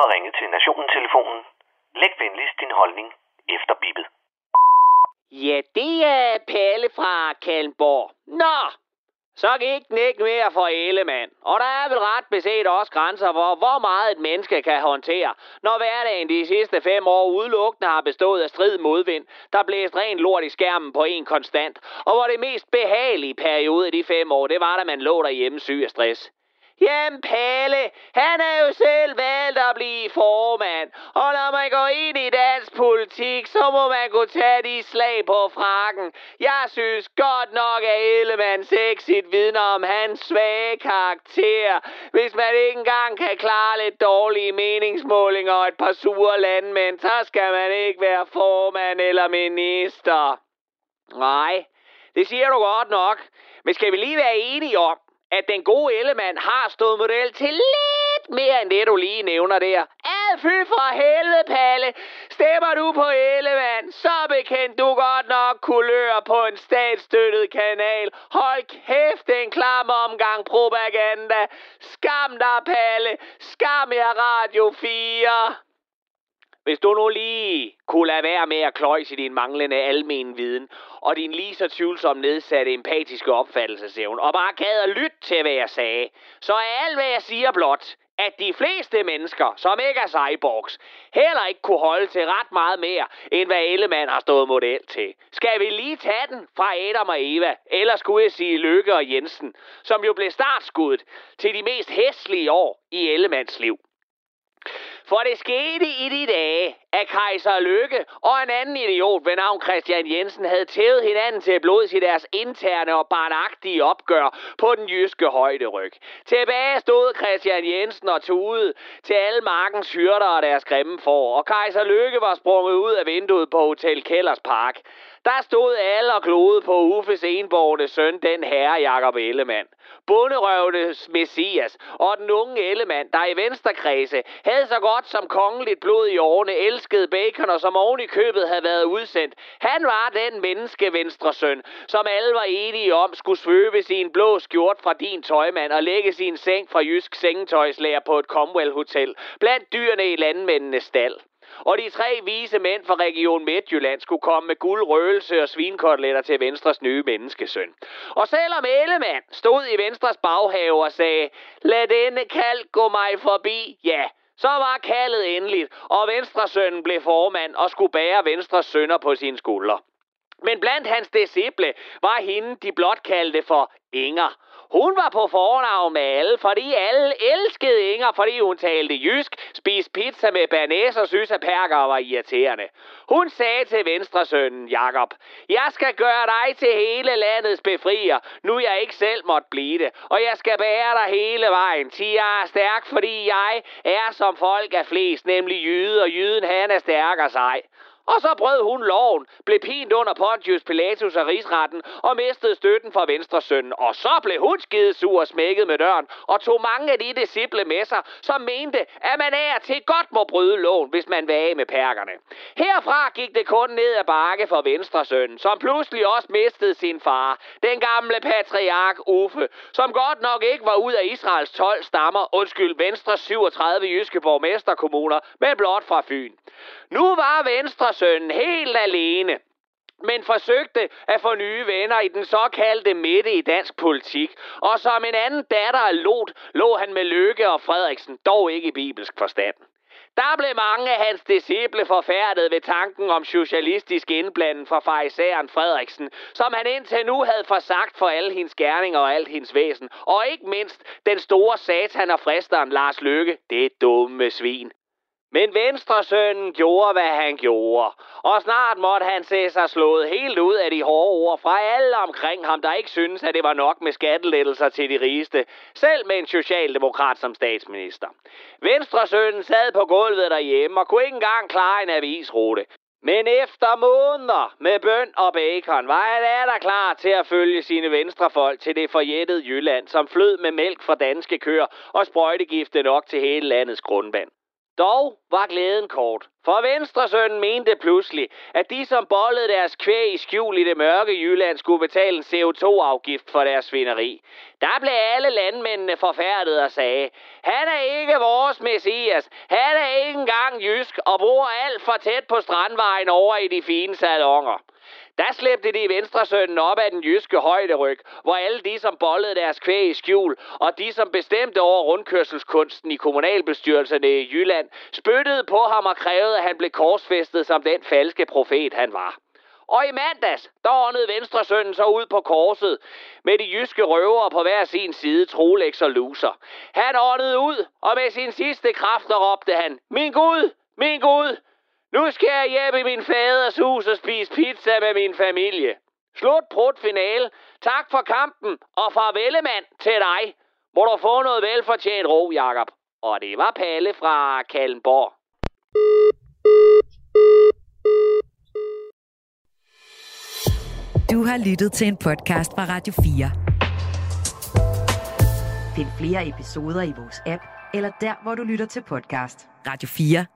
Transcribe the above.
har ringet til Nationen-telefonen. Læg venligst din holdning efter bippet. Ja, det er Palle fra Kalmborg. Nå, så gik den ikke mere for Ellemann. Og der er vel ret beset også grænser for, hvor meget et menneske kan håndtere, når hverdagen de sidste fem år udelukkende har bestået af strid modvind, der blæst rent lort i skærmen på en konstant, og hvor det mest behagelige periode i de fem år, det var, da man lå derhjemme syg af stress. Jamen Palle, han er jo selv valgt at blive formand. Og når man går ind i dansk politik, så må man kunne tage de slag på frakken. Jeg synes godt nok, at Ellemanns exit vidner om hans svage karakter. Hvis man ikke engang kan klare lidt dårlige meningsmålinger og et par sure landmænd, så skal man ikke være formand eller minister. Nej, det siger du godt nok. Men skal vi lige være enige om, at den gode Ellemann har stået model til lidt mere end det, du lige nævner der. Ad fy for helvede, Palle. Stemmer du på Ellemann, så bekendt du godt nok kulør på en statsstøttet kanal. Hold kæft, en klam omgang propaganda. Skam dig, Palle. Skam jer Radio 4. Hvis du nu lige kunne lade være med at kløjse din manglende almen viden, og din lige så tvivlsom nedsatte empatiske opfattelsesevne, og bare gad at lytte til, hvad jeg sagde, så er alt, hvad jeg siger blot, at de fleste mennesker, som ikke er cyborgs, heller ikke kunne holde til ret meget mere, end hvad Ellemann har stået model til. Skal vi lige tage den fra Adam og Eva, eller skulle jeg sige Lykke og Jensen, som jo blev startskuddet til de mest hæslige år i Ellemanns liv. For det skete i de dage, at kejser Lykke og en anden idiot ved navn Christian Jensen havde tævet hinanden til blods i deres interne og barnagtige opgør på den jyske højderyg. Tilbage stod Christian Jensen og tude til alle markens hyrder og deres grimme for, og kejser Lykke var sprunget ud af vinduet på Hotel Kellers Park. Der stod alle og glode på Uffes enborgne søn, den herre Jakob Ellemann. Bunderøvnes messias og den unge Ellemann, der i venstrekredse havde så godt som kongeligt blod i årene, elskede bacon og som oven i købet havde været udsendt. Han var den menneske venstre søn, som alle var enige om skulle svøbe sin blå skjort fra din tøjmand og lægge sin seng fra Jysk Sengetøjslager på et Comwell Hotel, blandt dyrene i landmændenes stald. Og de tre vise mænd fra Region Midtjylland skulle komme med guld, røgelse og svinkoteletter til Venstres nye menneskesøn. Og selvom Ellemann stod i Venstres baghave og sagde, lad denne kald gå mig forbi, ja, så var kaldet endeligt, og Venstresønnen blev formand og skulle bære Venstres sønner på sine skuldre. Men blandt hans disciple var hende, de blot kaldte for Inger. Hun var på fornavn med alle, fordi alle elskede Inger, fordi hun talte jysk, spiste pizza med banæs og synes, at perker var irriterende. Hun sagde til venstresønnen Jakob, jeg skal gøre dig til hele landets befrier, nu jeg ikke selv måtte blive det, og jeg skal bære dig hele vejen, til jeg er stærk, fordi jeg er som folk af flest, nemlig jyde, og jyden han er stærkere sig. Og så brød hun loven, blev pint under Pontius Pilatus og rigsretten og mistede støtten fra Venstresønnen. Og så blev hun sur og smækket med døren og tog mange af de disciple med sig, som mente, at man er til godt må bryde loven, hvis man var af med perkerne. Herfra gik det kun ned ad bakke for Venstresønnen, som pludselig også mistede sin far, den gamle patriark Uffe, som godt nok ikke var ud af Israels 12 stammer, undskyld Venstres 37 jyske borgmesterkommuner, men blot fra Fyn. Nu var sønnen helt alene men forsøgte at få nye venner i den såkaldte midte i dansk politik. Og som en anden datter af Lot, lå han med Løkke og Frederiksen, dog ikke i bibelsk forstand. Der blev mange af hans disciple forfærdet ved tanken om socialistisk indblanden fra farisæeren Frederiksen, som han indtil nu havde forsagt for alle hendes gerninger og alt hendes væsen. Og ikke mindst den store satan og fristeren Lars Løkke, det dumme svin. Men venstresønnen gjorde, hvad han gjorde, og snart måtte han se sig slået helt ud af de hårde ord fra alle omkring ham, der ikke synes, at det var nok med skattelettelser til de rigeste, selv med en socialdemokrat som statsminister. Venstresønnen sad på gulvet derhjemme og kunne ikke engang klare en avisrute. Men efter måneder med bøn og bacon var han der klar til at følge sine venstrefolk til det forjættede Jylland, som flød med mælk fra danske køer og sprøjtegifte nok til hele landets grundvand. Dog var glæden kort, for Venstresønnen mente pludselig, at de, som bollede deres kvæg i skjul i det mørke Jylland, skulle betale en CO2-afgift for deres svineri. Der blev alle landmændene forfærdet og sagde, han er ikke vores messias, han er ikke engang jysk og bor alt for tæt på strandvejen over i de fine salonger. Der slæbte de venstresønnen op af den jyske højderyg, hvor alle de, som bollede deres kvæg i skjul, og de, som bestemte over rundkørselskunsten i kommunalbestyrelserne i Jylland, spyttede på ham og krævede, at han blev korsfæstet som den falske profet, han var. Og i mandags, der åndede venstresønnen så ud på korset med de jyske røvere på hver sin side, Trolex og Loser. Han åndede ud, og med sin sidste kræfter råbte han, Min Gud, min Gud, nu skal jeg hjem i min faders hus og spise pizza med min familie. Slut prut finale. Tak for kampen, og farvelemand til dig. Må du få noget velfortjent ro, Jakob. Og det var Palle fra Kallenborg. Du har lyttet til en podcast fra Radio 4. Find flere episoder i vores app, eller der, hvor du lytter til podcast. Radio 4.